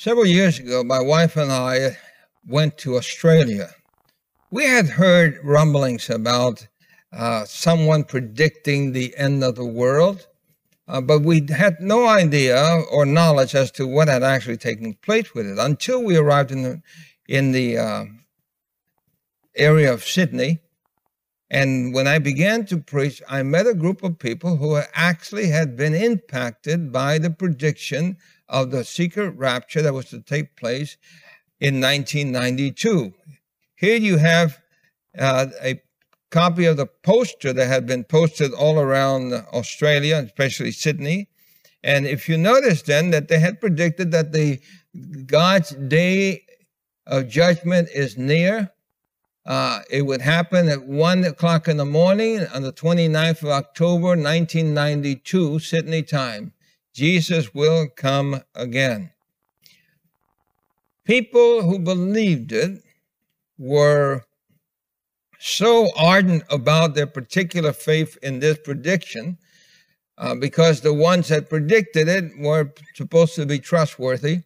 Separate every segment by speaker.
Speaker 1: Several years ago, my wife and I went to Australia. We had heard rumblings about uh, someone predicting the end of the world, uh, but we had no idea or knowledge as to what had actually taken place with it until we arrived in the in the uh, area of Sydney. And when I began to preach, I met a group of people who actually had been impacted by the prediction of the secret rapture that was to take place in 1992. Here you have uh, a copy of the poster that had been posted all around Australia, especially Sydney. And if you notice then that they had predicted that the God's day of judgment is near. Uh, it would happen at 1 o'clock in the morning on the 29th of October, 1992, Sydney time. Jesus will come again. People who believed it were so ardent about their particular faith in this prediction uh, because the ones that predicted it were supposed to be trustworthy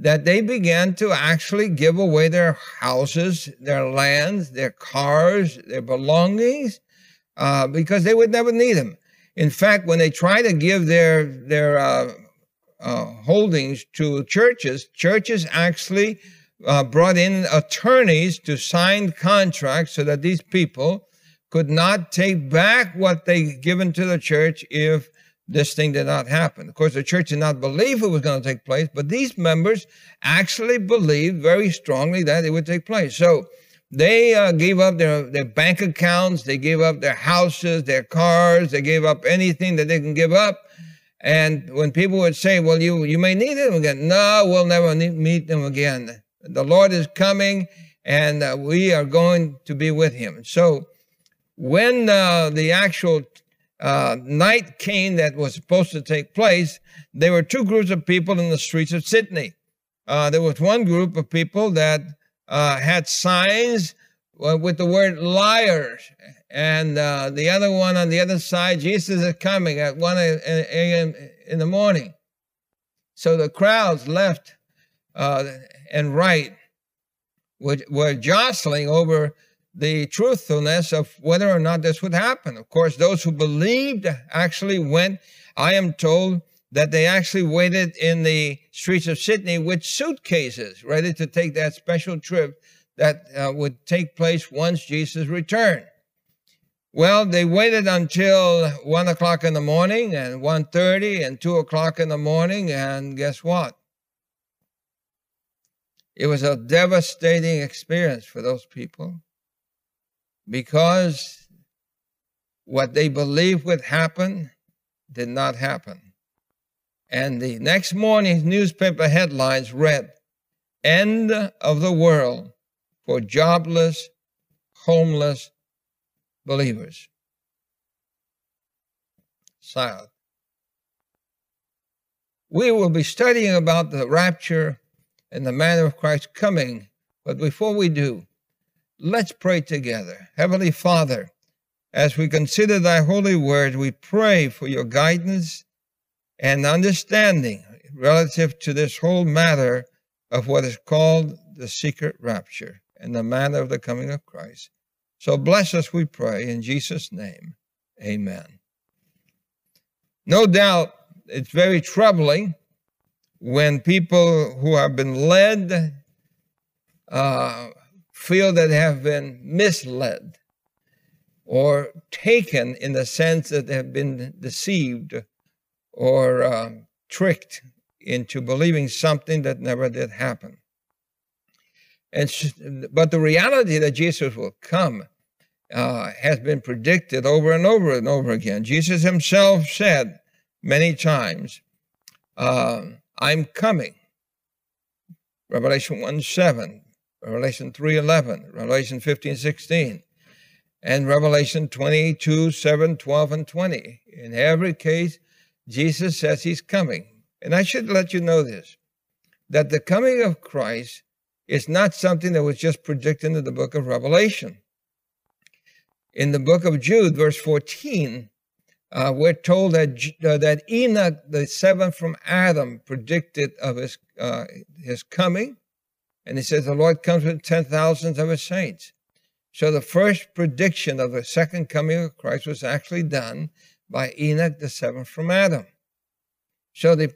Speaker 1: that they began to actually give away their houses, their lands, their cars, their belongings uh, because they would never need them. In fact, when they try to give their their uh, uh, holdings to churches, churches actually uh, brought in attorneys to sign contracts so that these people could not take back what they given to the church if this thing did not happen. Of course, the church did not believe it was going to take place, but these members actually believed very strongly that it would take place. So they uh, gave up their, their bank accounts, they gave up their houses, their cars, they gave up anything that they can give up. And when people would say, well, you, you may need them again. No, we'll never need, meet them again. The Lord is coming and uh, we are going to be with him. So when uh, the actual uh, night came that was supposed to take place, there were two groups of people in the streets of Sydney. Uh, there was one group of people that uh, had signs uh, with the word liars. And uh, the other one on the other side, Jesus is coming at 1 a.m. in the morning. So the crowds left uh, and right were jostling over the truthfulness of whether or not this would happen. Of course, those who believed actually went. I am told that they actually waited in the streets of Sydney with suitcases ready to take that special trip that uh, would take place once Jesus returned. Well, they waited until one o'clock in the morning and 1.30 and two o'clock in the morning, and guess what? It was a devastating experience for those people because what they believed would happen did not happen. And the next morning's newspaper headlines read, End of the World for Jobless, Homeless Believers. Silent. We will be studying about the rapture and the manner of Christ's coming, but before we do, let's pray together. Heavenly Father, as we consider thy holy word, we pray for your guidance and understanding relative to this whole matter of what is called the secret rapture and the manner of the coming of Christ. So bless us, we pray, in Jesus' name. Amen. No doubt it's very troubling when people who have been led uh, feel that they have been misled or taken in the sense that they have been deceived or uh, tricked into believing something that never did happen. And but the reality that Jesus will come uh, has been predicted over and over and over again. Jesus himself said many times, uh, "I'm coming." Revelation 1 7, Revelation 3 11, Revelation 15 16, and Revelation 22 7, 12, and 20. In every case, Jesus says he's coming. And I should let you know this that the coming of Christ is not something that was just predicted in the book of Revelation. In the book of Jude, verse 14, uh, we're told that uh, that Enoch, the seventh from Adam, predicted of his uh, his coming, and he says the Lord comes with ten thousands of his saints. So the first prediction of the second coming of Christ was actually done by Enoch, the seventh from Adam. So the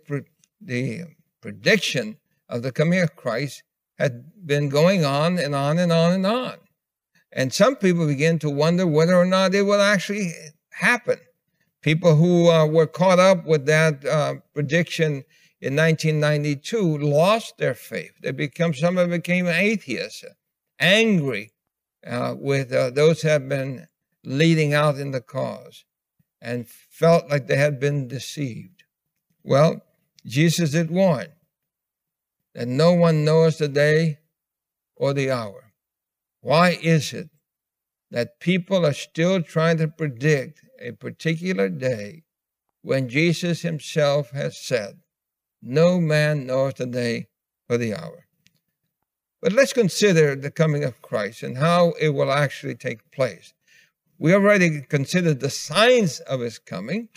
Speaker 1: the prediction of the coming of Christ had been going on and on and on and on. And some people begin to wonder whether or not it will actually happen. People who uh, were caught up with that uh, prediction in 1992 lost their faith. They become some of them became atheists, angry uh, with uh, those who have been leading out in the cause, and felt like they had been deceived. Well, Jesus did warn that no one knows the day or the hour. Why is it that people are still trying to predict a particular day when Jesus himself has said, No man knows the day or the hour? But let's consider the coming of Christ and how it will actually take place. We already considered the signs of his coming,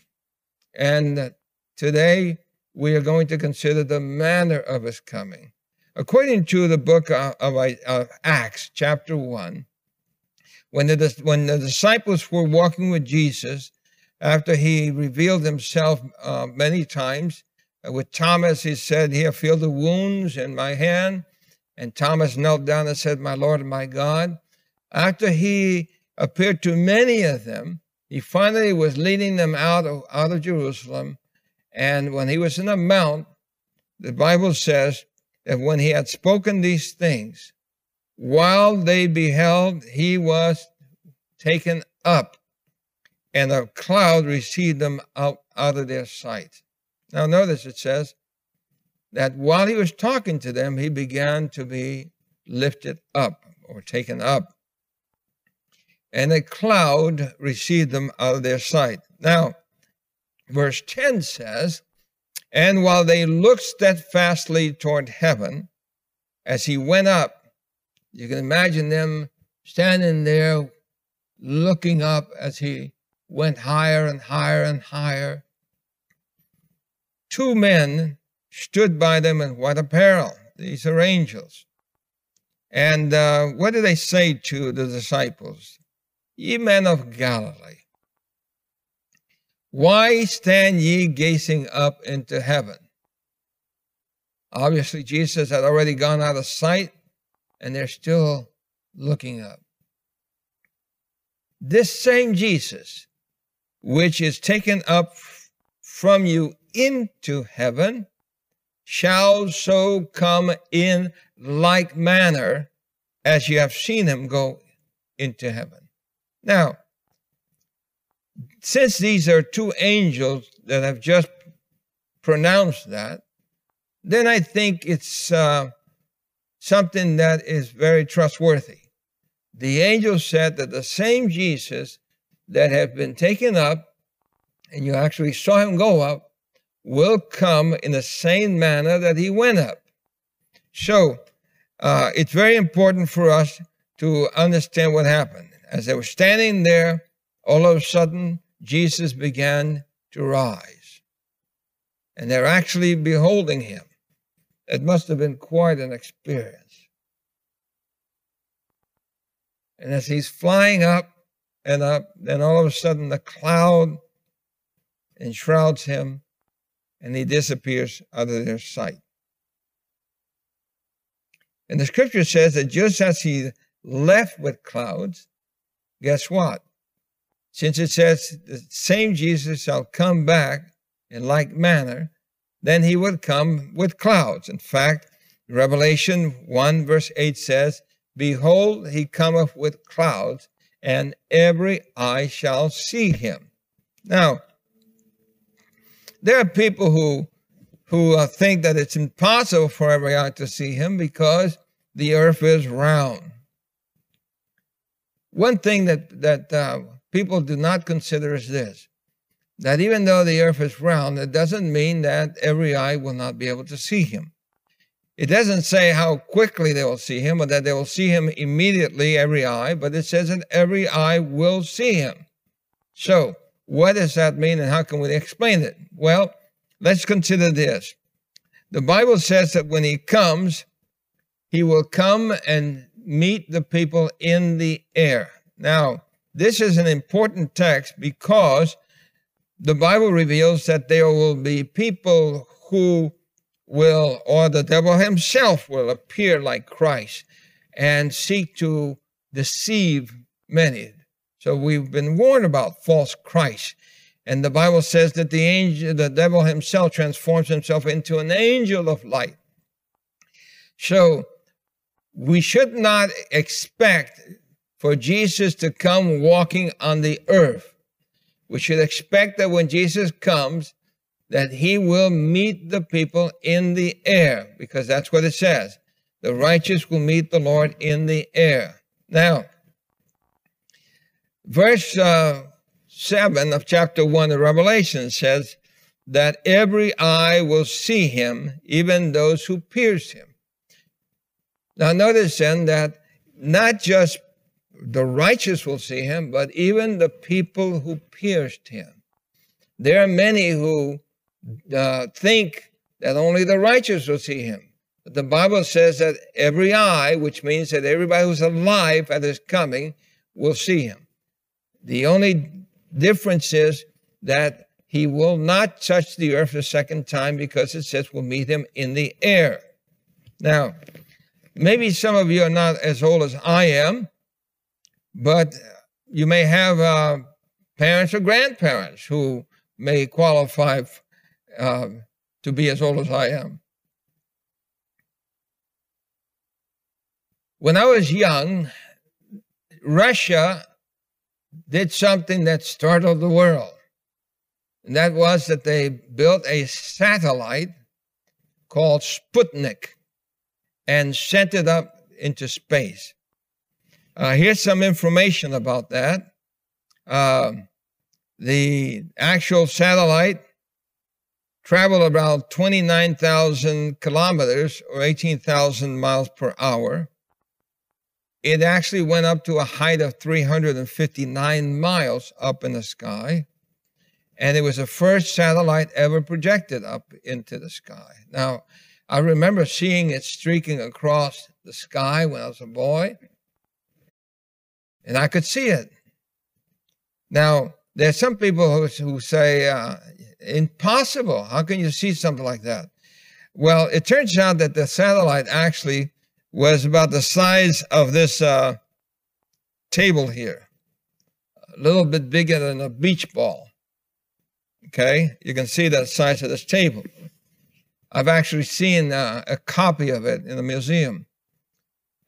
Speaker 1: and today we are going to consider the manner of his coming. According to the book of, of Acts, chapter 1, when the, when the disciples were walking with Jesus, after he revealed himself uh, many times, uh, with Thomas, he said, Here, feel the wounds in my hand. And Thomas knelt down and said, My Lord my God. After he appeared to many of them, he finally was leading them out of, out of Jerusalem and when he was in the mount, the Bible says that when he had spoken these things, while they beheld, he was taken up, and a cloud received them out, out of their sight. Now, notice it says that while he was talking to them, he began to be lifted up or taken up. And a cloud received them out of their sight. Now, verse 10 says, And while they looked steadfastly toward heaven, as he went up, you can imagine them standing there looking up as he went higher and higher and higher. Two men stood by them in white apparel. These are angels. And uh, what did they say to the disciples? Ye men of Galilee, why stand ye gazing up into heaven? Obviously, Jesus had already gone out of sight, and they're still looking up. This same Jesus, which is taken up from you into heaven, shall so come in like manner as you have seen him go into heaven. Now, since these are two angels that have just pronounced that, then I think it's uh, something that is very trustworthy. The angel said that the same Jesus that have been taken up, and you actually saw him go up, will come in the same manner that he went up. So uh, it's very important for us to understand what happened. As they were standing there, all of a sudden, Jesus began to rise. And they're actually beholding him. It must have been quite an experience. And as he's flying up and up, then all of a sudden the cloud enshrouds him and he disappears out of their sight. And the scripture says that just as he left with clouds, guess what? since it says the same Jesus shall come back in like manner, then he would come with clouds. In fact, Revelation 1 verse 8 says, Behold, he cometh with clouds, and every eye shall see him. Now, there are people who who uh, think that it's impossible for every eye to see him because the earth is round. One thing that that uh, people do not consider is this that even though the earth is round, it doesn't mean that every eye will not be able to see him. It doesn't say how quickly they will see him or that they will see him immediately, every eye, but it says that every eye will see him. So, what does that mean and how can we explain it? Well, let's consider this. The Bible says that when he comes, he will come and meet the people in the air. Now, this is an important text because the Bible reveals that there will be people who will, or the devil himself will appear like Christ and seek to deceive many. So we've been warned about false Christ. And the Bible says that the angel, the devil himself transforms himself into an angel of light. So we should not expect for Jesus to come walking on the earth. We should expect that when Jesus comes, that he will meet the people in the air, because that's what it says. The righteous will meet the Lord in the air. Now, verse uh, 7 of chapter 1 of Revelation says that every eye will see him, even those who pierced him. Now, notice then that not just the righteous will see him, but even the people who pierced him. There are many who uh, think that only the righteous will see him. But the Bible says that every eye, which means that everybody who's alive at his coming, will see him. The only difference is that he will not touch the earth a second time because it says we'll meet him in the air. Now, maybe some of you are not as old as I am, but you may have uh, parents or grandparents who may qualify uh, to be as old as I am. When I was young, Russia did something that startled the world. And that was that they built a satellite called Sputnik and sent it up into space. Uh, here's some information about that. Uh, the actual satellite traveled about 29,000 kilometers or 18,000 miles per hour. It actually went up to a height of 359 miles up in the sky. And it was the first satellite ever projected up into the sky. Now, I remember seeing it streaking across the sky when I was a boy, and I could see it. Now, there are some people who, who say, uh, impossible. How can you see something like that? Well, it turns out that the satellite actually was about the size of this uh, table here, a little bit bigger than a beach ball. Okay, you can see the size of this table. I've actually seen uh, a copy of it in a museum.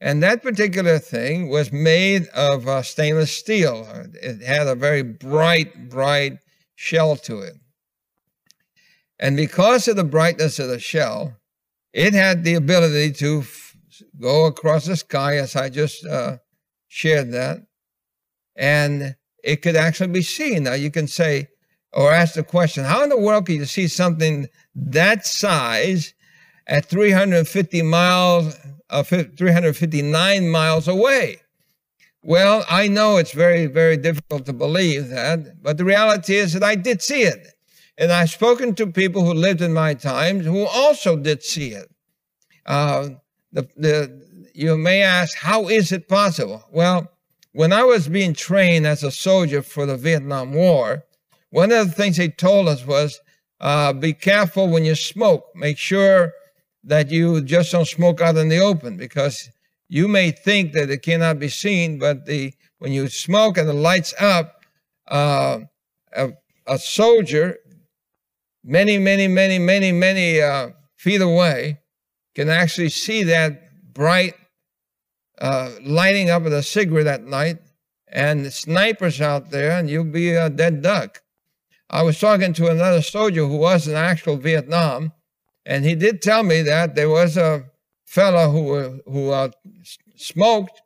Speaker 1: And that particular thing was made of uh, stainless steel. It had a very bright, bright shell to it. And because of the brightness of the shell, it had the ability to f- go across the sky, as I just uh, shared that, and it could actually be seen. Now, you can say or ask the question how in the world can you see something that size at 350 miles, uh, 359 miles away? Well, I know it's very, very difficult to believe that, but the reality is that I did see it. And I've spoken to people who lived in my times who also did see it. Uh, the, the, you may ask, how is it possible? Well, when I was being trained as a soldier for the Vietnam War, one of the things they told us was uh, be careful when you smoke. Make sure that you just don't smoke out in the open because you may think that it cannot be seen, but the when you smoke and the lights up, uh, a, a soldier many, many, many, many, many uh, feet away can actually see that bright uh, lighting up of the cigarette at night and snipers out there and you'll be a dead duck. I was talking to another soldier who was in actual Vietnam and he did tell me that there was a fellow who, who uh, smoked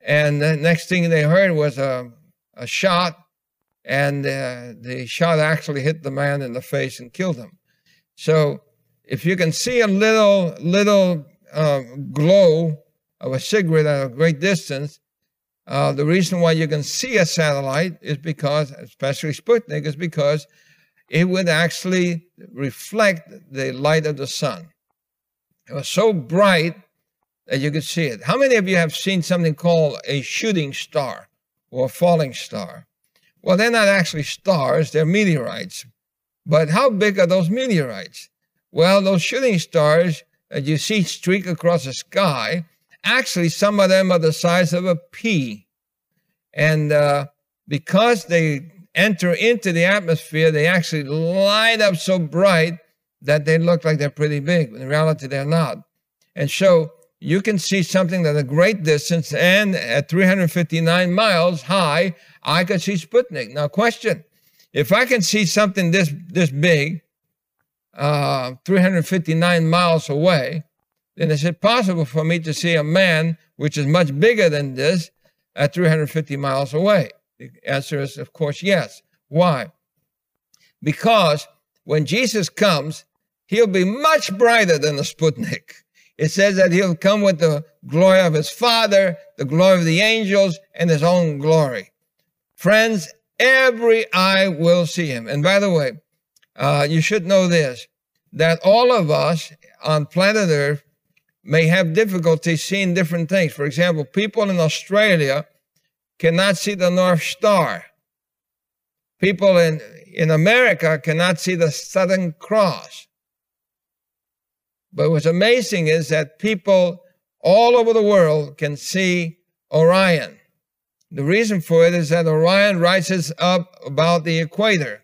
Speaker 1: and the next thing they heard was a, a shot and uh, the shot actually hit the man in the face and killed him. So if you can see a little little uh, glow of a cigarette at a great distance, Uh, the reason why you can see a satellite is because, especially Sputnik, is because it would actually reflect the light of the sun. It was so bright that you could see it. How many of you have seen something called a shooting star or a falling star? Well, they're not actually stars, they're meteorites. But how big are those meteorites? Well, those shooting stars that you see streak across the sky, actually, some of them are the size of a pea. And uh, because they enter into the atmosphere, they actually light up so bright that they look like they're pretty big. In reality, they're not. And so you can see something at a great distance, and at 359 miles high, I could see Sputnik. Now, question if I can see something this, this big, uh, 359 miles away, then is it possible for me to see a man which is much bigger than this at 350 miles away? The answer is, of course, yes. Why? Because when Jesus comes, he'll be much brighter than the Sputnik. It says that he'll come with the glory of his Father, the glory of the angels, and his own glory. Friends, every eye will see him. And by the way, uh, you should know this that all of us on planet Earth may have difficulty seeing different things. For example, people in Australia cannot see the North Star. People in, in America cannot see the Southern Cross. But what's amazing is that people all over the world can see Orion. The reason for it is that Orion rises up about the equator.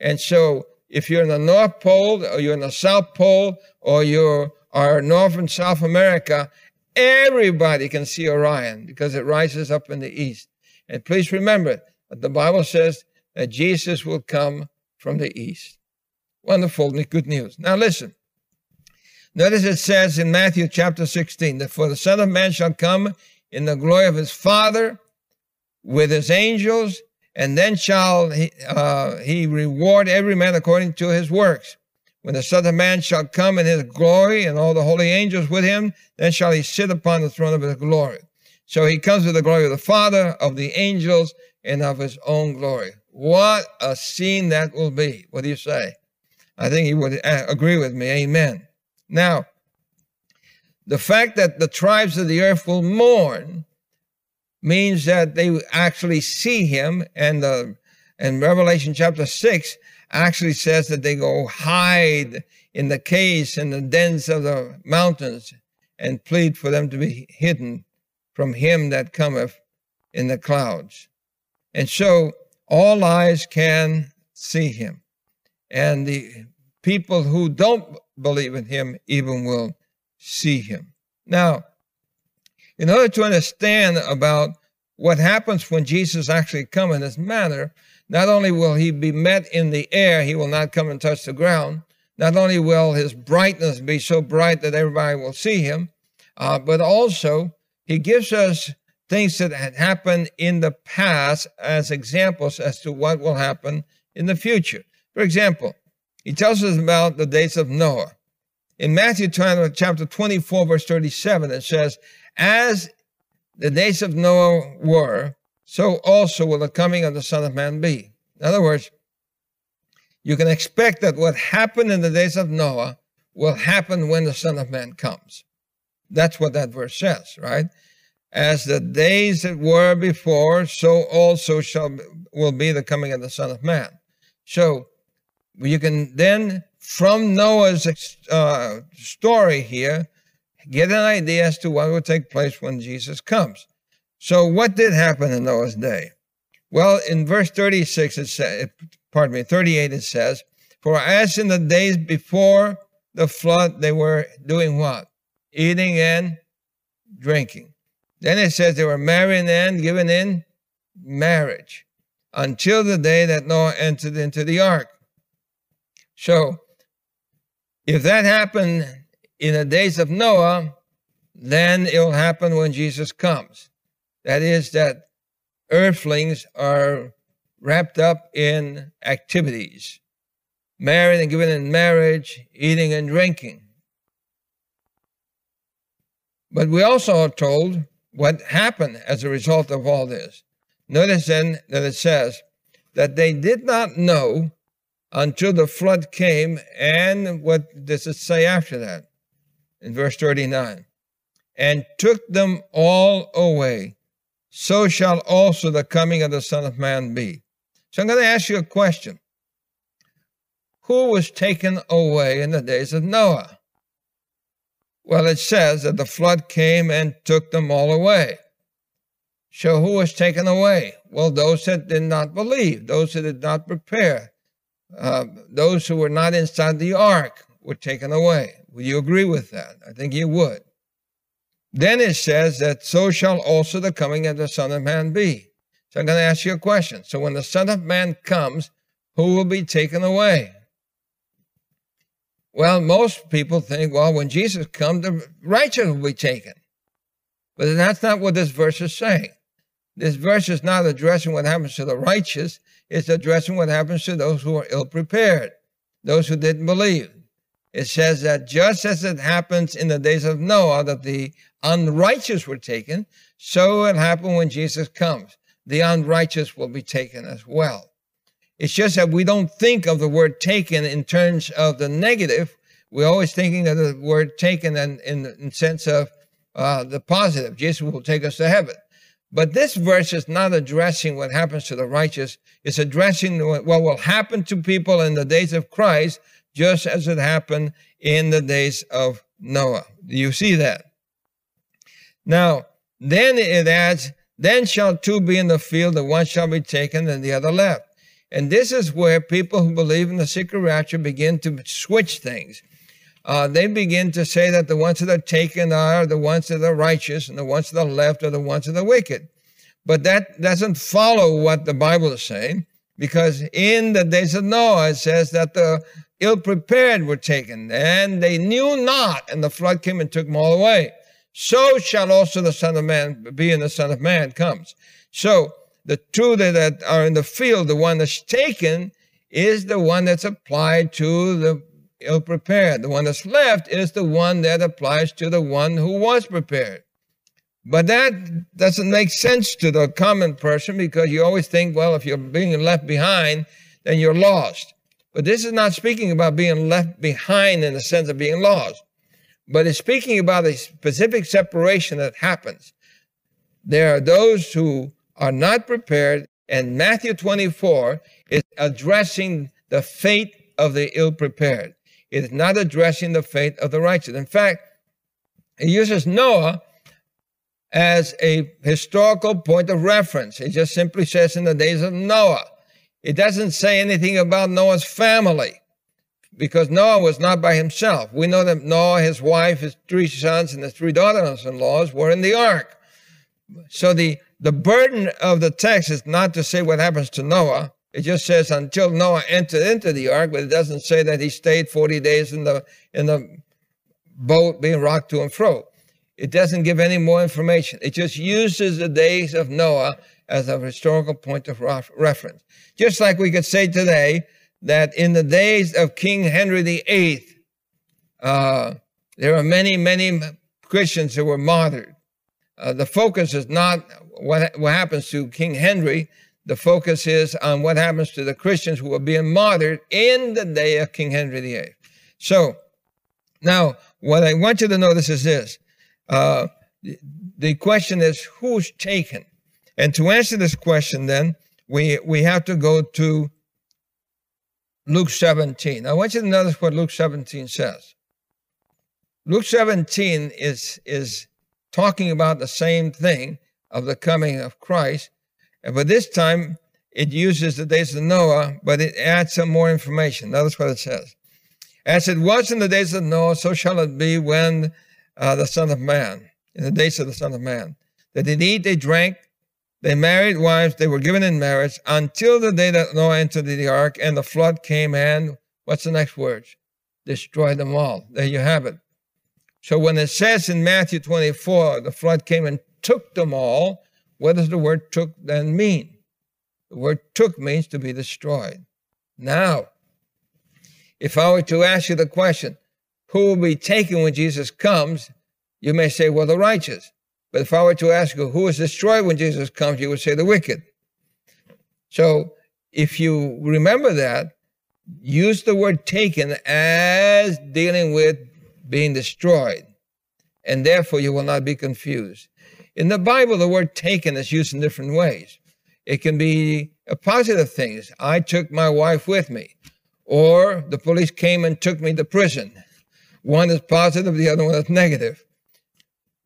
Speaker 1: And so if you're in the North Pole or you're in the South Pole or you are North and South America, everybody can see Orion because it rises up in the east. And please remember that the Bible says that Jesus will come from the east. Wonderful, good news. Now listen. Notice it says in Matthew chapter 16 that for the Son of Man shall come in the glory of his Father with his angels, and then shall he, uh, he reward every man according to his works. When the Son of Man shall come in his glory and all the holy angels with him, then shall he sit upon the throne of his glory. So he comes with the glory of the Father, of the angels, and of his own glory. What a scene that will be. What do you say? I think he would uh, agree with me. Amen. Now, the fact that the tribes of the earth will mourn means that they actually see him, and the and Revelation chapter six actually says that they go hide in the caves and the dens of the mountains and plead for them to be hidden from him that cometh in the clouds. And so all eyes can see him. And the people who don't believe in him even will see him. Now, in order to understand about what happens when Jesus actually comes in this manner, not only will he be met in the air, he will not come and touch the ground. Not only will his brightness be so bright that everybody will see him, uh, but also he gives us things that had happened in the past as examples as to what will happen in the future. For example, he tells us about the days of Noah. In Matthew chapter 24, verse 37, it says, As the days of Noah were, so also will the coming of the Son of Man be. In other words, you can expect that what happened in the days of Noah will happen when the Son of Man comes. That's what that verse says, right? As the days that were before, so also shall will be the coming of the Son of Man. So you can then, from Noah's uh, story here, get an idea as to what will take place when Jesus comes. So, what did happen in Noah's day? Well, in verse 36, it says, pardon me, 38, it says, For as in the days before the flood, they were doing what? Eating and drinking. Then it says they were marrying and giving in marriage until the day that Noah entered into the ark. So, if that happened in the days of Noah, then it will happen when Jesus comes. That is, that earthlings are wrapped up in activities, married and given in marriage, eating and drinking. But we also are told what happened as a result of all this. Notice then that it says that they did not know until the flood came, and what does it say after that? In verse 39 and took them all away. So shall also the coming of the Son of Man be. So I'm going to ask you a question. Who was taken away in the days of Noah? Well, it says that the flood came and took them all away. So who was taken away? Well, those that did not believe, those that did not prepare, uh, those who were not inside the ark were taken away. Would you agree with that? I think you would. Then it says that so shall also the coming of the Son of Man be. So I'm going to ask you a question. So when the Son of Man comes, who will be taken away? Well, most people think, well, when Jesus comes, the righteous will be taken. But that's not what this verse is saying. This verse is not addressing what happens to the righteous, it's addressing what happens to those who are ill prepared, those who didn't believe. It says that just as it happens in the days of Noah, that the unrighteous were taken, so it happened when Jesus comes. The unrighteous will be taken as well. It's just that we don't think of the word taken in terms of the negative. We're always thinking of the word taken in, in, in sense of uh, the positive. Jesus will take us to heaven. But this verse is not addressing what happens to the righteous. It's addressing what will happen to people in the days of Christ, just as it happened in the days of Noah. Do you see that? Now, then it adds, then shall two be in the field, the one shall be taken and the other left. And this is where people who believe in the secret rapture begin to switch things. Uh, they begin to say that the ones that are taken are the ones that are righteous and the ones that are left are the ones that are wicked. But that doesn't follow what the Bible is saying because in the days of Noah, it says that the ill prepared were taken and they knew not, and the flood came and took them all away so shall also the Son of Man be in the Son of Man comes. So the two that are in the field, the one that's taken is the one that's applied to the ill prepared. The one that's left is the one that applies to the one who was prepared. But that doesn't make sense to the common person because you always think, well, if you're being left behind, then you're lost. But this is not speaking about being left behind in the sense of being lost but it's speaking about a specific separation that happens. There are those who are not prepared, and Matthew 24 is addressing the fate of the ill prepared. It is not addressing the fate of the righteous. In fact, it uses Noah as a historical point of reference. It just simply says in the days of Noah. It doesn't say anything about Noah's family because Noah was not by himself. We know that Noah, his wife, his three sons, and the three daughters-in-laws were in the ark. So the, the burden of the text is not to say what happens to Noah. It just says until Noah entered into the ark, but it doesn't say that he stayed 40 days in the, in the boat being rocked to and fro. It doesn't give any more information. It just uses the days of Noah as a historical point of reference. Just like we could say today that in the days of King Henry VIII, uh, there were many, many Christians who were martyred. Uh, the focus is not what, what happens to King Henry. The focus is on what happens to the Christians who are being martyred in the day of King Henry VIII. So, now, what I want you to notice is this. Uh, the question is, who's taken? And to answer this question, then, we, we have to go to Luke 17. I want you to notice what Luke 17 says. Luke 17 is, is talking about the same thing of the coming of Christ, but this time it uses the days of Noah, but it adds some more information. Notice what it says. As it was in the days of Noah, so shall it be when uh, the Son of Man, in the days of the Son of Man. That they eat, they drank, they married wives, they were given in marriage until the day that Noah entered the ark and the flood came and, what's the next word? Destroyed them all. There you have it. So when it says in Matthew 24, the flood came and took them all, what does the word took then mean? The word took means to be destroyed. Now, if I were to ask you the question, who will be taken when Jesus comes? You may say, well, the righteous. But if I were to ask you who is destroyed when Jesus comes, you would say the wicked. So if you remember that, use the word taken as dealing with being destroyed, and therefore you will not be confused. In the Bible, the word taken is used in different ways. It can be a positive thing. I took my wife with me, or the police came and took me to prison. One is positive, the other one is negative.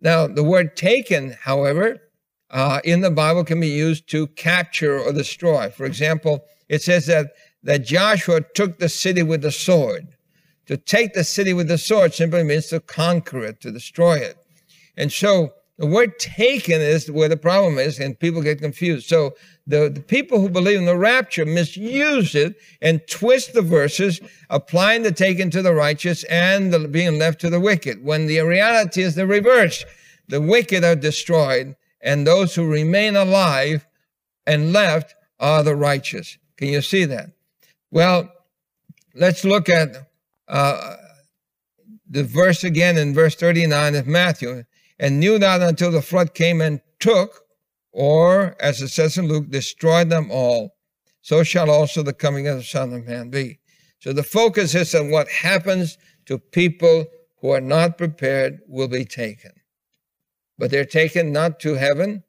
Speaker 1: Now, the word taken, however, uh, in the Bible can be used to capture or destroy. For example, it says that, that Joshua took the city with the sword. To take the city with the sword simply means to conquer it, to destroy it. And so the word taken is where the problem is, and people get confused. So the, the people who believe in the rapture misuse it and twist the verses, applying the taken to the righteous and the being left to the wicked, when the reality is the reverse. The wicked are destroyed, and those who remain alive and left are the righteous. Can you see that? Well, let's look at uh, the verse again in verse 39 of Matthew. And knew not until the flood came and took or as it says in Luke, destroyed them all, so shall also the coming of the Son of Man be. So the focus is on what happens to people who are not prepared will be taken. But they're taken not to heaven,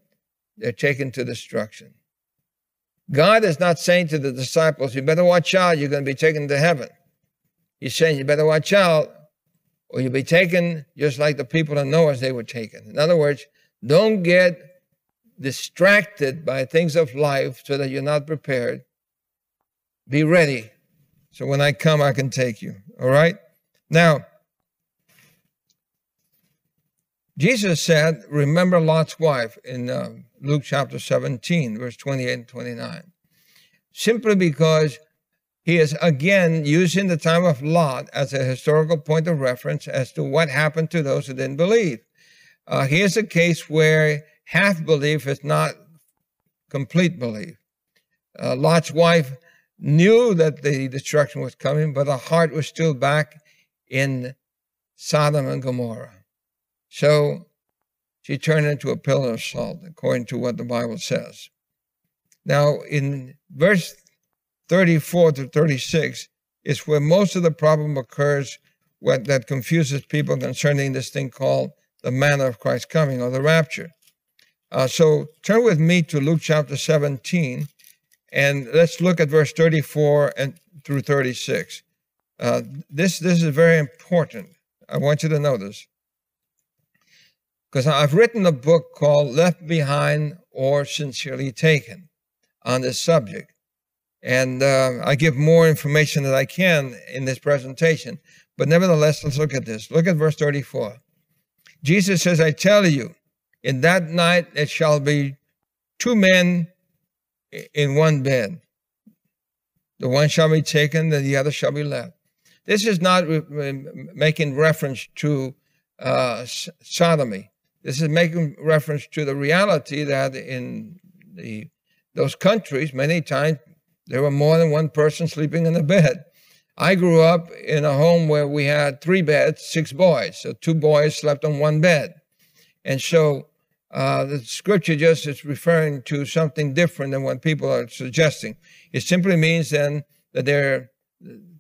Speaker 1: they're taken to destruction. God is not saying to the disciples, you better watch out, you're going to be taken to heaven. He's saying, you better watch out, or you'll be taken just like the people in Noah they were taken. In other words, don't get distracted by things of life so that you're not prepared, be ready. So when I come, I can take you. All right? Now, Jesus said, Remember Lot's wife in uh, Luke chapter 17, verse 28 and 29. Simply because he is again using the time of Lot as a historical point of reference as to what happened to those who didn't believe. Uh, here's a case where half belief is not complete belief. Uh, Lot's wife knew that the destruction was coming, but her heart was still back in Sodom and Gomorrah. So she turned into a pillar of salt, according to what the Bible says. Now, in verse 34 to 36 is where most of the problem occurs what, that confuses people concerning this thing called the manner of Christ's coming or the rapture. Uh, so turn with me to Luke chapter 17, and let's look at verse 34 and through 36. Uh, this this is very important. I want you to know this because I've written a book called Left Behind or Sincerely Taken on this subject, and uh, I give more information that I can in this presentation. But nevertheless, let's look at this. Look at verse 34. Jesus says, "I tell you." In that night it shall be two men in one bed. The one shall be taken, and the other shall be left. This is not making reference to uh, sodomy. This is making reference to the reality that in the those countries, many times there were more than one person sleeping in a bed. I grew up in a home where we had three beds, six boys. So two boys slept on one bed. And so uh, the scripture just is referring to something different than what people are suggesting. It simply means then that there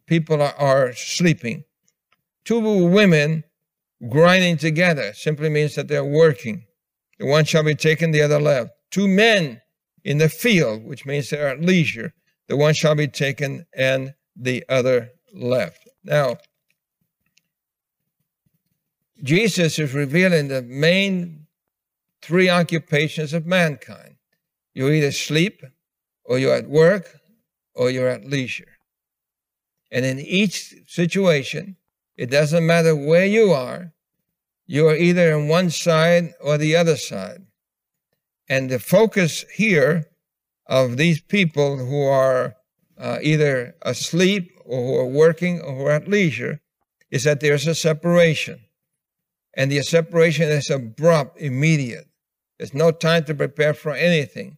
Speaker 1: people are, are sleeping. Two women grinding together simply means that they're working. The one shall be taken, the other left. Two men in the field, which means they're at leisure. The one shall be taken and the other left. Now, Jesus is revealing the main three occupations of mankind. You either sleep, or you're at work, or you're at leisure. And in each situation, it doesn't matter where you are, you are either on one side or the other side. And the focus here of these people who are uh, either asleep or who are working or who are at leisure is that there's a separation. And the separation is abrupt, immediate. There's no time to prepare for anything.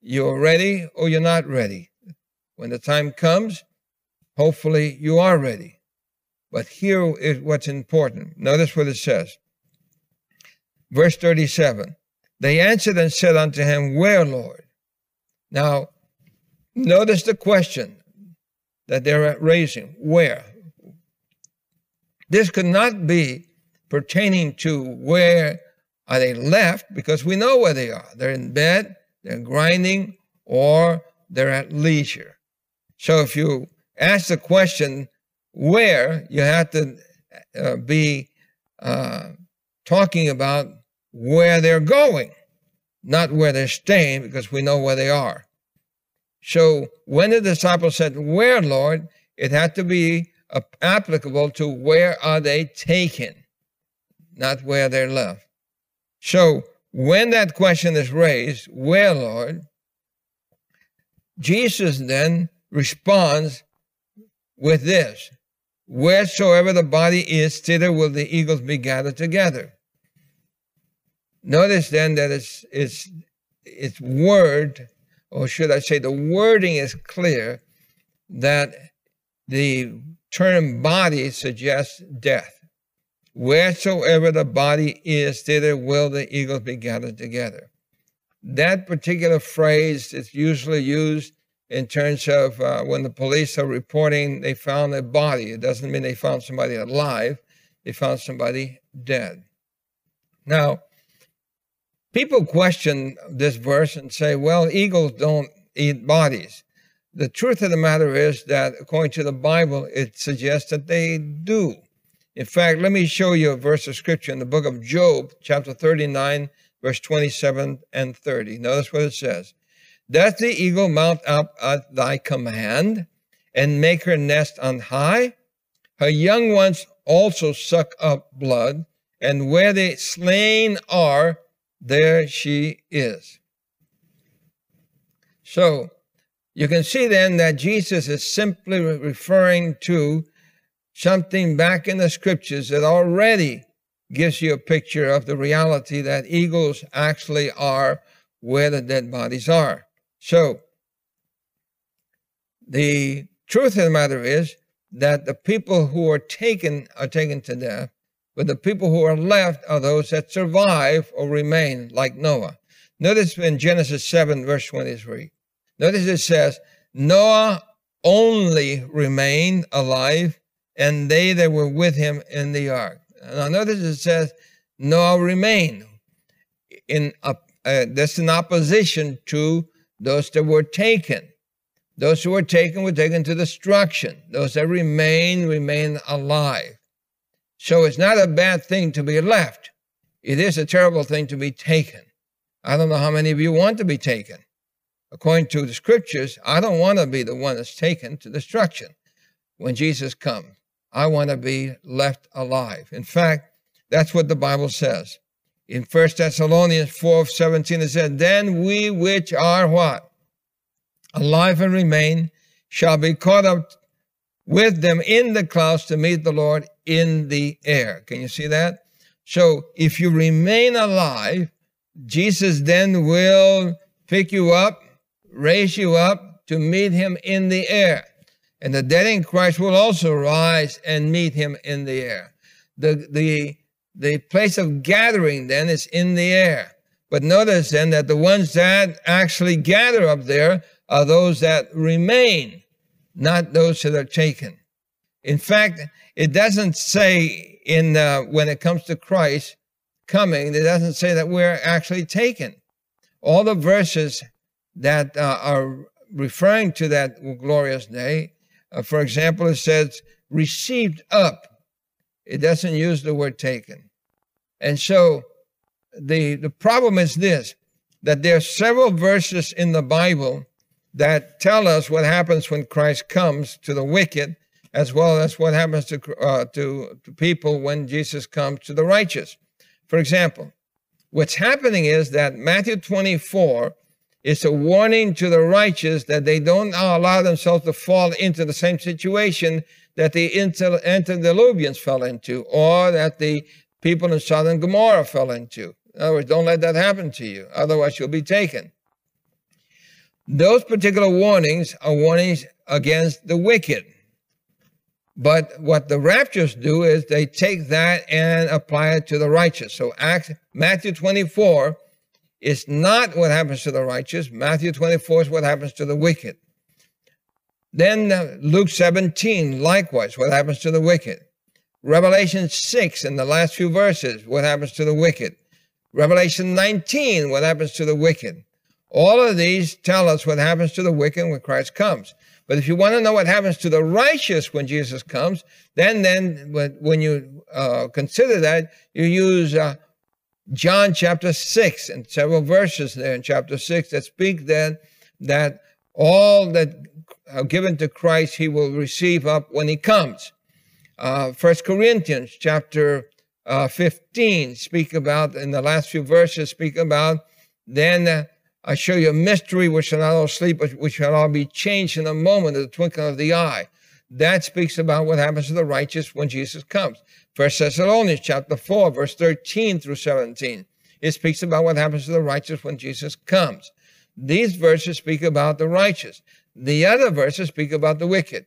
Speaker 1: You're ready or you're not ready. When the time comes, hopefully you are ready. But here is what's important. Notice what it says. Verse 37 They answered and said unto him, Where, Lord? Now, notice the question that they're raising Where? This could not be pertaining to where are they left because we know where they are. They're in bed, they're grinding, or they're at leisure. So if you ask the question where, you have to uh, be uh, talking about where they're going, not where they're staying, because we know where they are. So when the disciples said, Where, Lord? it had to be applicable to where are they taken, not where they're left. So when that question is raised, Where, Lord? Jesus then responds with this Wheresoever the body is, thither will the eagles be gathered together. Notice then that it's, it's, it's word, or should I say, the wording is clear that the term body suggests death. Wheresoever the body is, thither will the eagles be gathered together. That particular phrase is usually used in terms of uh, when the police are reporting they found a body. It doesn't mean they found somebody alive, they found somebody dead. Now, people question this verse and say, well, eagles don't eat bodies. The truth of the matter is that according to the Bible, it suggests that they do. In fact, let me show you a verse of scripture in the book of Job, chapter 39, verse 27 and 30. Notice what it says. Does the eagle mount up at thy command and make her nest on high? Her young ones also suck up blood, and where the slain are, there she is. So you can see then that Jesus is simply referring to something back in the scriptures that already gives you a picture of the reality that eagles actually are where the dead bodies are. So, the truth of the matter is that the people who are taken are taken to death, but the people who are left are those that survive or remain, like Noah. Notice in Genesis 7, verse 23. Notice it says, Noah only remained alive, and they that were with him in the ark. Now, notice it says, Noah remained. In uh, that's in opposition to those that were taken. Those who were taken were taken to destruction. Those that remain, remain alive. So it's not a bad thing to be left. It is a terrible thing to be taken. I don't know how many of you want to be taken. According to the scriptures, I don't want to be the one that's taken to destruction when Jesus comes. I want to be left alive. In fact, that's what the Bible says. In 1 Thessalonians 4 17, it said, Then we which are what? Alive and remain shall be caught up with them in the clouds to meet the Lord in the air. Can you see that? So if you remain alive, Jesus then will pick you up, raise you up to meet him in the air. And the dead in Christ will also rise and meet him in the air. The, the the place of gathering then is in the air. But notice then that the ones that actually gather up there are those that remain, not those that are taken. In fact, it doesn't say in uh, when it comes to Christ coming, it doesn't say that we're actually taken. All the verses that uh, are referring to that glorious day, uh, for example, it says received up it doesn't use the word taken. And so the, the problem is this that there are several verses in the Bible that tell us what happens when Christ comes to the wicked, as well as what happens to, uh, to, to people when Jesus comes to the righteous. For example, what's happening is that Matthew 24 is a warning to the righteous that they don't allow themselves to fall into the same situation that the antediluvians fell into or that the people in Sodom and Gomorrah fell into. In other words, don't let that happen to you, otherwise, you'll be taken. Those particular warnings are warnings against the wicked. But what the raptures do is they take that and apply it to the righteous. So Acts, Matthew 24 is not what happens to the righteous. Matthew 24 is what happens to the wicked. Then uh, Luke 17, likewise, what happens to the wicked. Revelation 6, in the last few verses, what happens to the wicked. Revelation 19, what happens to the wicked. All of these tell us what happens to the wicked when Christ comes. But if you want to know what happens to the righteous when Jesus comes, then then when you uh, consider that, you use uh, John chapter six and several verses there in chapter six that speak then that all that are given to Christ he will receive up when he comes. Uh, First Corinthians chapter uh, 15 speak about in the last few verses speak about then uh, I show you a mystery which shall not all sleep, but which shall all be changed in a moment, of the twinkling of the eye. That speaks about what happens to the righteous when Jesus comes. First Thessalonians chapter 4, verse 13 through 17. It speaks about what happens to the righteous when Jesus comes. These verses speak about the righteous. The other verses speak about the wicked.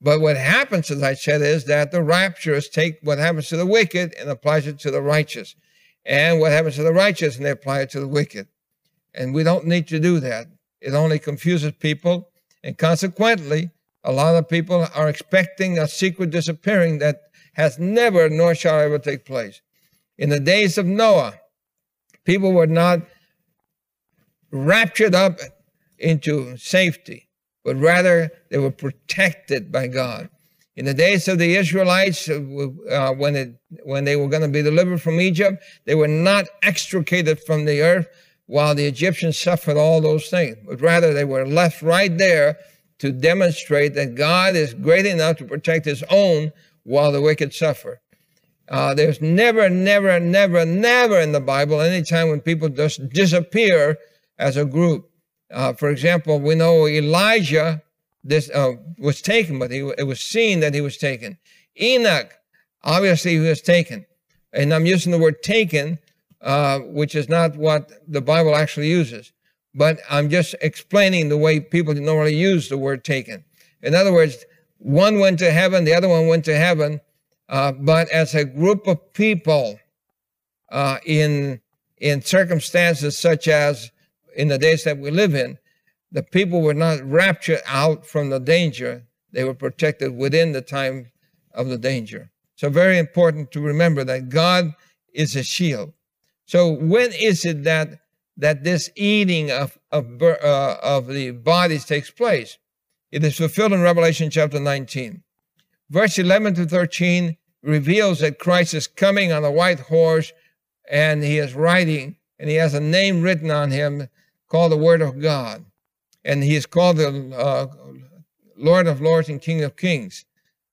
Speaker 1: But what happens, as I said, is that the rapturers take what happens to the wicked and applies it to the righteous. And what happens to the righteous and they apply it to the wicked. And we don't need to do that. It only confuses people. And consequently, a lot of people are expecting a secret disappearing that has never nor shall ever take place. In the days of Noah, people were not raptured up into safety, but rather they were protected by God. In the days of the Israelites, uh, uh when, it, when they were going to be delivered from Egypt, they were not extricated from the earth, while the Egyptians suffered all those things, but rather they were left right there to demonstrate that God is great enough to protect his own while the wicked suffer. Uh, there's never, never, never, never in the Bible any time when people just disappear as a group. Uh, for example, we know Elijah this uh, was taken, but he, it was seen that he was taken. Enoch, obviously, he was taken. And I'm using the word taken uh, which is not what the Bible actually uses. But I'm just explaining the way people normally use the word taken. In other words, one went to heaven, the other one went to heaven, uh, but as a group of people uh, in in circumstances such as in the days that we live in, the people were not raptured out from the danger; they were protected within the time of the danger. So, very important to remember that God is a shield. So when is it that that this eating of of, uh, of the bodies takes place? It is fulfilled in Revelation chapter 19. Verse 11 to 13 reveals that Christ is coming on a white horse and he is riding and he has a name written on him called the Word of God. And he is called the uh, Lord of Lords and King of Kings.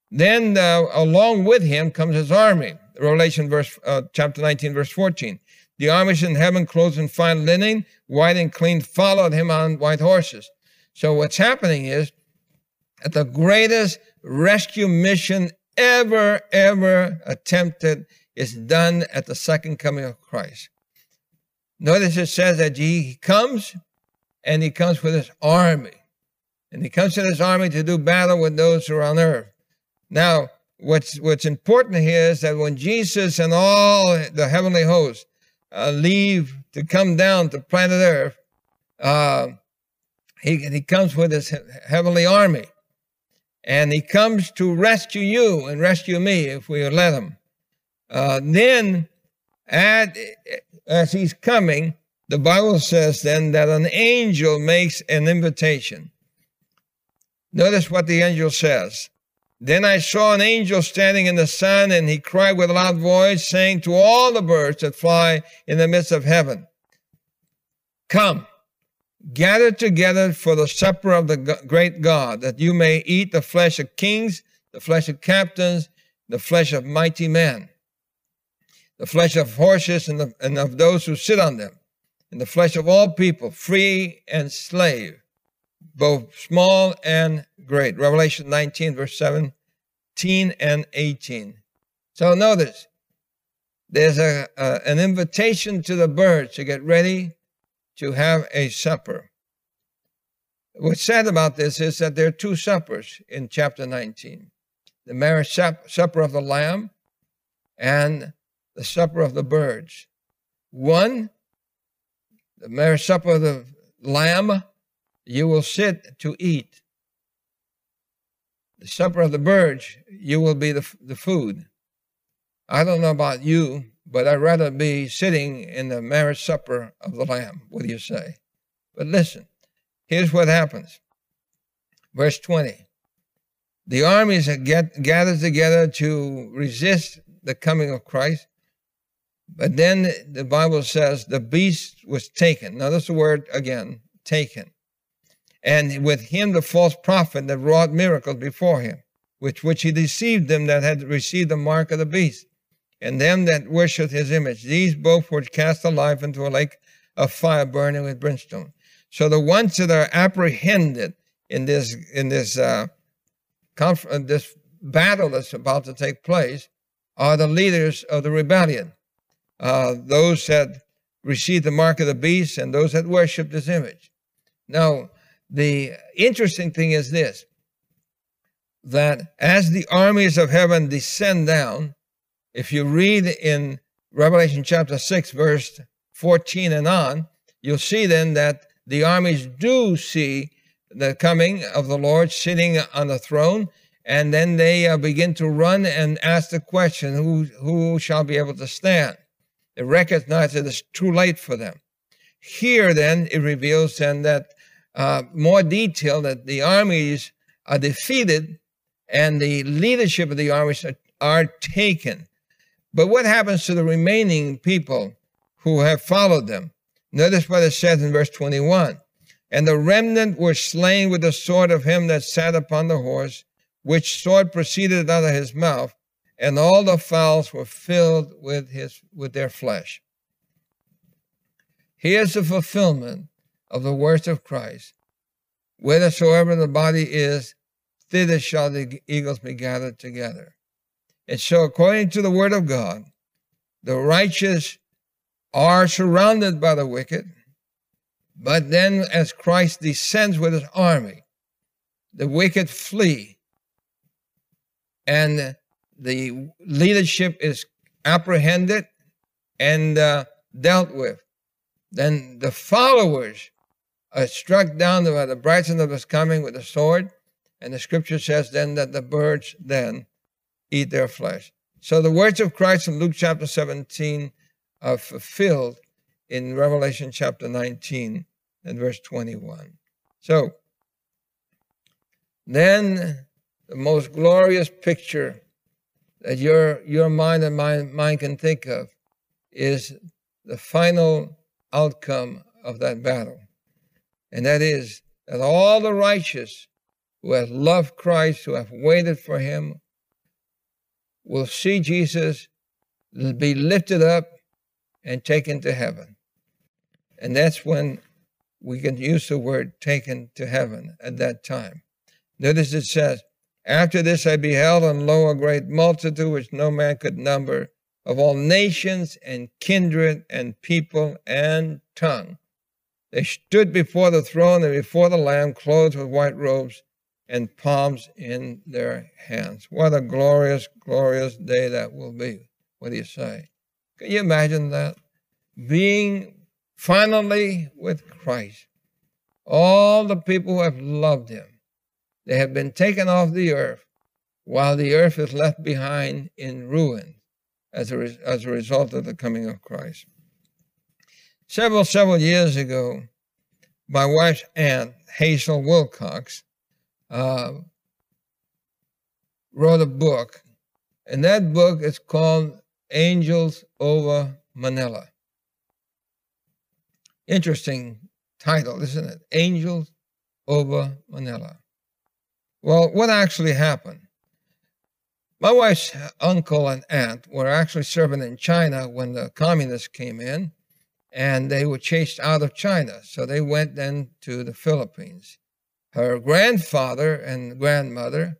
Speaker 1: Then uh, along with him comes his army. Revelation verse uh, chapter 19 verse 14. The armies in heaven, clothed in fine linen, white and clean, followed him on white horses. So what's happening is that the greatest rescue mission ever, ever attempted is done at the second coming of Christ. Notice it says that he comes and he comes with his army. And he comes with his army to do battle with those who are on earth. Now, what's, what's important here is that when Jesus and all the heavenly hosts uh, leave to come down to planet Earth, uh, he, he comes with his heavenly army. And he comes to rescue you and rescue me if we let him. Uh, then, at, as he's coming, the Bible says then that an angel makes an invitation. Notice what the angel says. Then I saw an angel standing in the sun, and he cried with a loud voice, saying to all the birds that fly in the midst of heaven, Come, gather together for the supper of the great God, that you may eat the flesh of kings, the flesh of captains, the flesh of mighty men, the flesh of horses and, the, and of those who sit on them, and the flesh of all people, free and slave both small and great. Revelation 19, verse 17 and 18. So notice, there's a, an invitation to the birds to get ready to have a supper. What's sad about this is that there are two suppers in chapter 19. the marriage supper of the Lamb and the supper of the birds. One, the marriage supper of the Lamb, you will sit to eat. The supper of the birds, you will be the, the food. I don't know about you, but I'd rather be sitting in the marriage supper of the Lamb. What do you say? But listen, here's what happens. Verse 20. The armies get gathered together to resist the coming of Christ. But then the Bible says the beast was taken. Notice the word again, taken. And with him the false prophet that wrought miracles before him, with which he deceived them that had received the mark of the beast and them that worshipped his image. These both were cast alive into a lake of fire burning with brimstone. So the ones that are apprehended in this in this uh, conf- uh, this battle that's about to take place are the leaders of the rebellion, uh, those that received the mark of the beast and those that worshipped his image. Now, the interesting thing is this: that as the armies of heaven descend down, if you read in Revelation chapter 6, verse 14 and on, you'll see then that the armies do see the coming of the Lord sitting on the throne, and then they uh, begin to run and ask the question, who, who shall be able to stand? They recognize that it's too late for them. Here, then, it reveals then that uh, more detail that the armies are defeated and the leadership of the armies are, are taken. But what happens to the remaining people who have followed them? Notice what it says in verse 21 And the remnant were slain with the sword of him that sat upon the horse, which sword proceeded out of his mouth, and all the fowls were filled with, his, with their flesh. Here's the fulfillment of the words of Christ. Whithersoever the body is, thither shall the eagles be gathered together. And so, according to the word of God, the righteous are surrounded by the wicked. But then, as Christ descends with his army, the wicked flee. And the leadership is apprehended and uh, dealt with. Then the followers are struck down by the brightness of his coming with the sword. And the scripture says then that the birds then eat their flesh. So the words of Christ in Luke chapter 17 are fulfilled in Revelation chapter 19 and verse 21. So then the most glorious picture that your, your mind and my mind can think of is the final outcome of that battle. And that is that all the righteous who have loved Christ, who have waited for him, will see Jesus be lifted up and taken to heaven. And that's when we can use the word taken to heaven at that time. Notice it says, After this I beheld, and lo, a great multitude which no man could number, of all nations and kindred and people and tongue. They stood before the throne and before the Lamb, clothed with white robes and palms in their hands. What a glorious, glorious day that will be. What do you say? Can you imagine that? Being finally with Christ. All the people who have loved him, they have been taken off the earth while the earth is left behind in ruin as a, as a result of the coming of Christ. Several, several years ago, my wife's aunt, Hazel Wilcox, uh, wrote a book, and that book is called Angels Over Manila. Interesting title, isn't it? Angels over Manila. Well, what actually happened? My wife's uncle and aunt were actually serving in China when the communists came in, and they were chased out of China. So they went then to the Philippines her grandfather and grandmother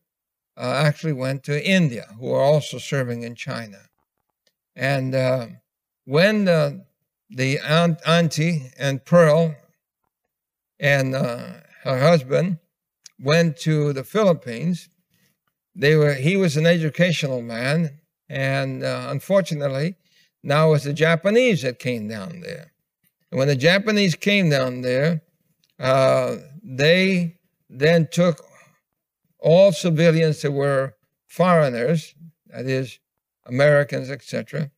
Speaker 1: uh, actually went to India, who are also serving in China. And uh, when uh, the aunt, auntie and Pearl and uh, her husband went to the Philippines, they were he was an educational man, and uh, unfortunately, now it was the Japanese that came down there. And when the Japanese came down there, uh, they then took all civilians that were foreigners, that is, Americans, etc.,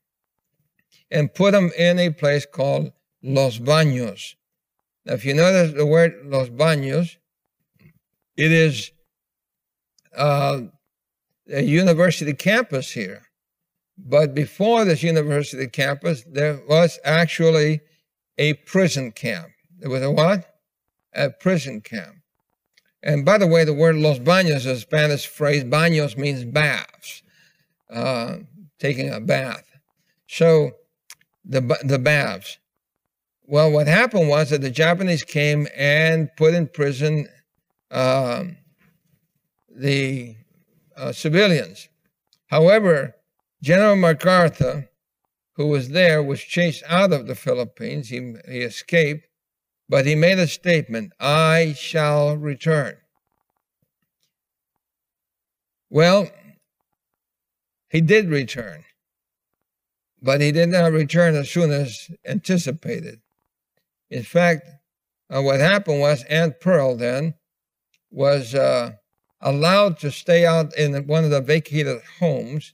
Speaker 1: and put them in a place called Los Baños. Now, if you notice the word Los Baños, it is uh, a university campus here. But before this university campus, there was actually a prison camp. There was a what? A prison camp. And by the way, the word Los Baños is a Spanish phrase. Baños means baths, uh, taking a bath. So the, the baths. Well, what happened was that the Japanese came and put in prison um, the uh, civilians. However, General MacArthur, who was there, was chased out of the Philippines. He, he escaped, but he made a statement I shall return. Well, he did return, but he did not return as soon as anticipated. In fact, uh, what happened was Aunt Pearl then was uh, allowed to stay out in one of the vacated homes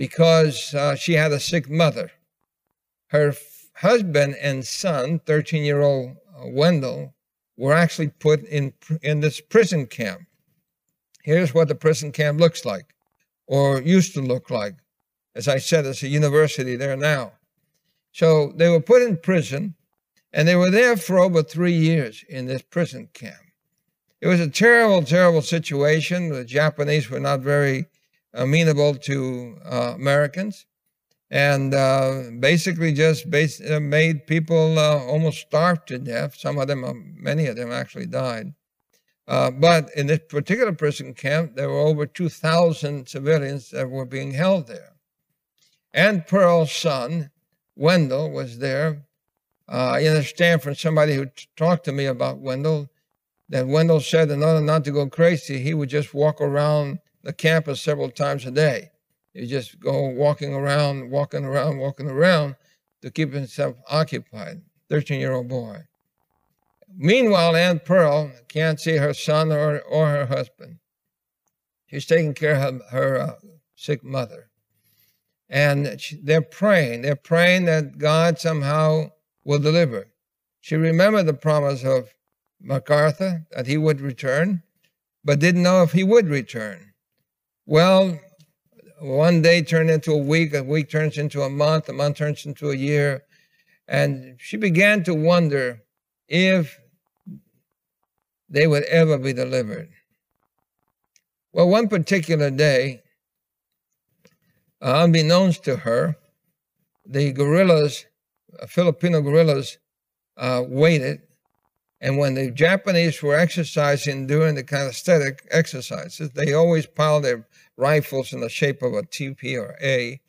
Speaker 1: because uh, she had a sick mother. Her f- husband and son, 13 year old uh, Wendell, were actually put in, in this prison camp. Here's what the prison camp looks like, or used to look like. As I said, it's a university there now. So they were put in prison, and they were there for over three years in this prison camp. It was a terrible, terrible situation. The Japanese were not very amenable to uh, Americans and uh, basically just uh, made people uh, almost starve to death. Some of them, uh, many of them actually died. But in this particular prison camp, there were over 2,000 civilians that were being held there. And Pearl's son, Wendell, was there. I understand from somebody who t- talked to me about Wendell that Wendell said in order not to go crazy, he would just walk around the campus several times a day. He just go walking around, walking around, walking around to keep himself occupied. 13 year old boy. Meanwhile, Aunt Pearl can't see her son or, or her husband. She's taking care of her uh, sick mother. And she, they're praying. They're praying that God somehow will deliver. She remembered the promise of MacArthur that he would return, but didn't know if he would return. Well, one day turned into a week, a week turns into a month, a month turns into a year, and she began to wonder if they would ever be delivered. Well, one particular day, uh, unbeknownst to her, the guerrillas, uh, Filipino guerrillas, uh, waited and when the Japanese were exercising during the kinesthetic exercises, they always piled their rifles in the shape of a TP or A.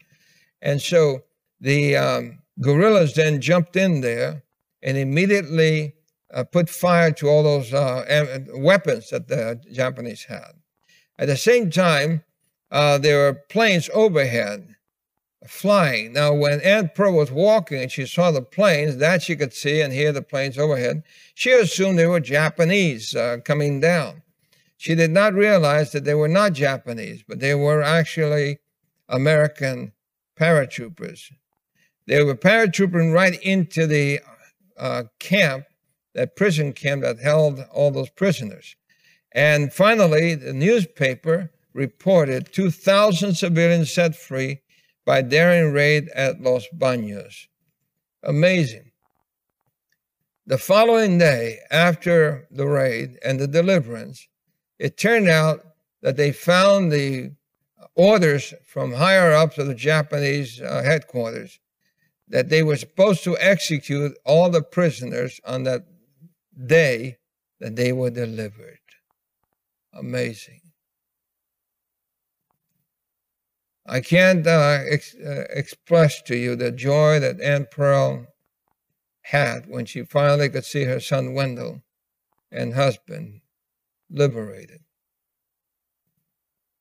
Speaker 1: And so the um, guerrillas then jumped in there and immediately uh, put fire to all those uh, weapons that the Japanese had. At the same time, uh, there were planes overhead flying. Now, when Aunt Pearl was walking and she saw the planes, that she could see and hear the planes overhead, she assumed they were Japanese uh, coming down. She did not realize that they were not Japanese, but they were actually American paratroopers. They were paratrooping right into the uh, camp, that prison camp that held all those prisoners. And finally, the newspaper reported 2,000 civilians set free by daring raid at Los Baños. Amazing. The following day, after the raid and the deliverance, it turned out that they found the orders from higher ups of the Japanese uh, headquarters that they were supposed to execute all the prisoners on that day that they were delivered. Amazing. I can't uh, ex- uh, express to you the joy that Aunt Pearl had when she finally could see her son Wendell and husband liberated.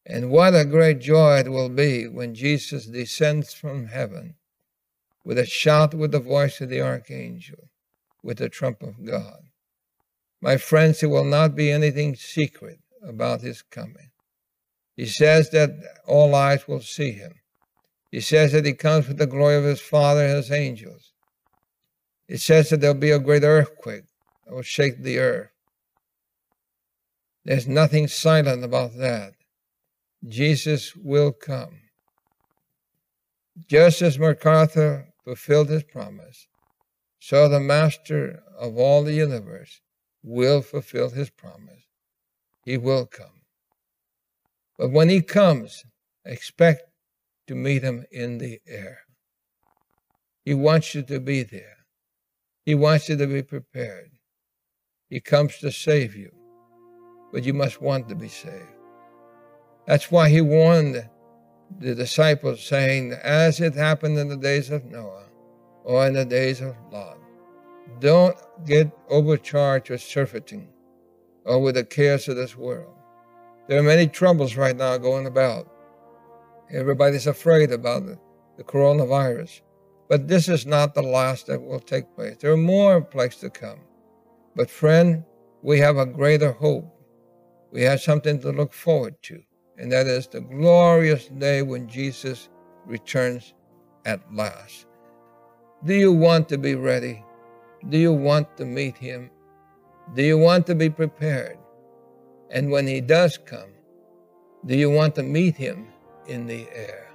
Speaker 1: And what a great joy it will be when Jesus descends from heaven with a shout with the voice of the archangel, with the trump of God. My friends, it will not be anything secret about his coming. He says that all eyes will see him. He says that he comes with the glory of his Father and his angels. It says that there'll be a great earthquake that will shake the earth. There's nothing silent about that. Jesus will come. Just as MacArthur fulfilled his promise, so the Master of all the universe will fulfill his promise. He will come. But when he comes, expect to meet him in the air. He wants you to be there. He wants you to be prepared. He comes to save you, but you must want to be saved. That's why he warned the disciples, saying, As it happened in the days of Noah or in the days of Lot, don't get overcharged with surfeiting or with the cares of this world. There are many troubles right now going about. Everybody's afraid about the, the coronavirus. But this is not the last that will take place. There are more plagues to come. But, friend, we have a greater hope. We have something to look forward to, and that is the glorious day when Jesus returns at last. Do you want to be ready? Do you want to meet him? Do you want to be prepared? And when he does come, do you want to meet him in the air?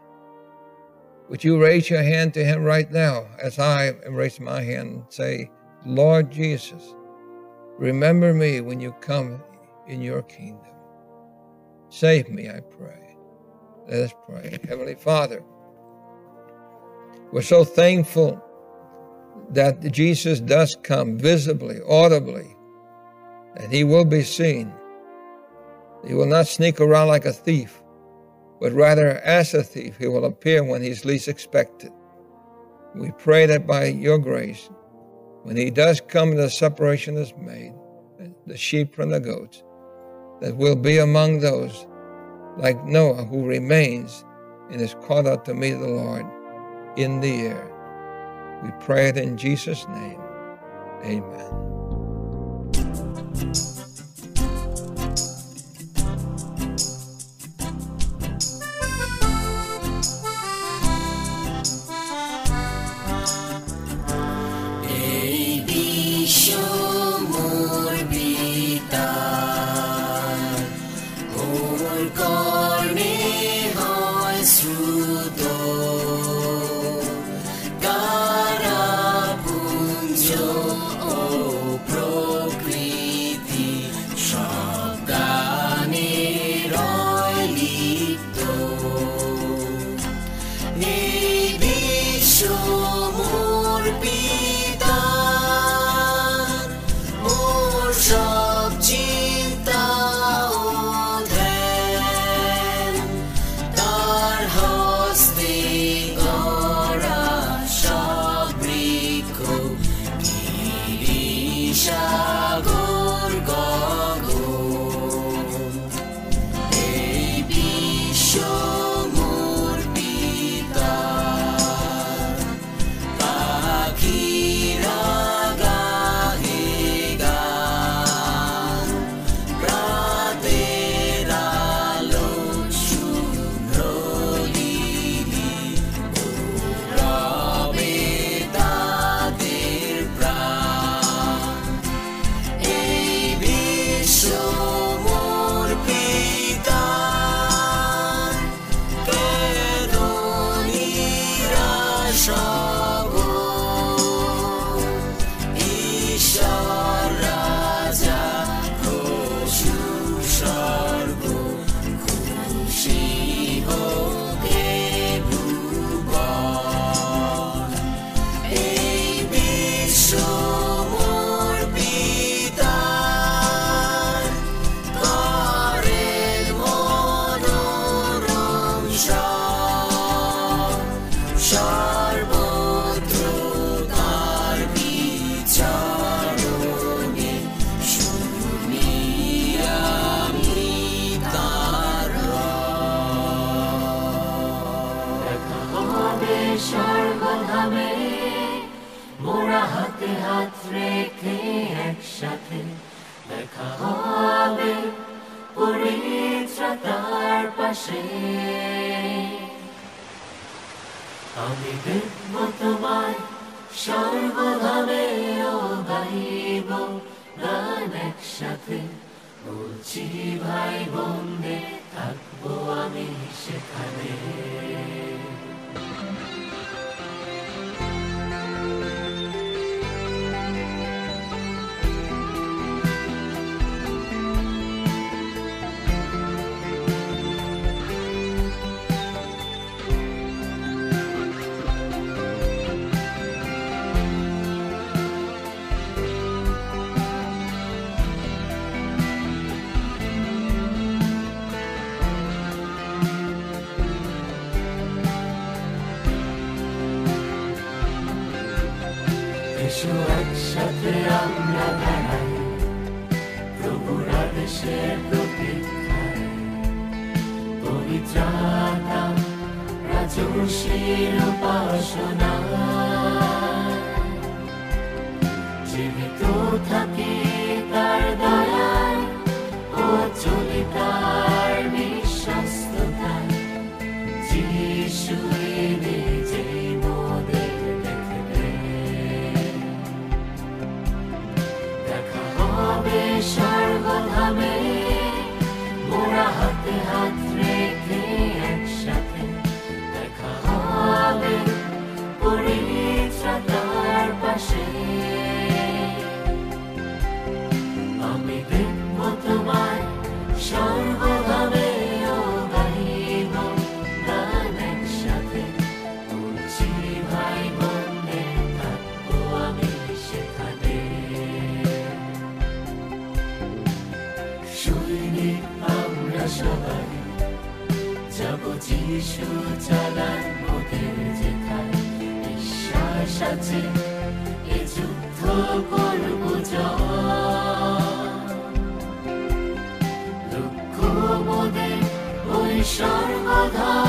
Speaker 1: Would you raise your hand to him right now as I raise my hand and say, Lord Jesus, remember me when you come in your kingdom. Save me, I pray. Let us pray. Heavenly Father, we're so thankful that Jesus does come visibly, audibly, and he will be seen. He will not sneak around like a thief, but rather as a thief, he will appear when he's least expected. We pray that by your grace, when he does come, the separation is made, the sheep from the goats, that will be among those like Noah who remains and is called out to meet the Lord in the air. We pray it in Jesus' name. Amen.
Speaker 2: সাথে আমরা দাঁড়াই প্রভুর আদেশে প্রতীক্ষায় পবিত্রাতা রাজর্ষির উপাসনা সাথে এ যুদ্ধ করব লক্ষ্য বোধে ওই সর্বধা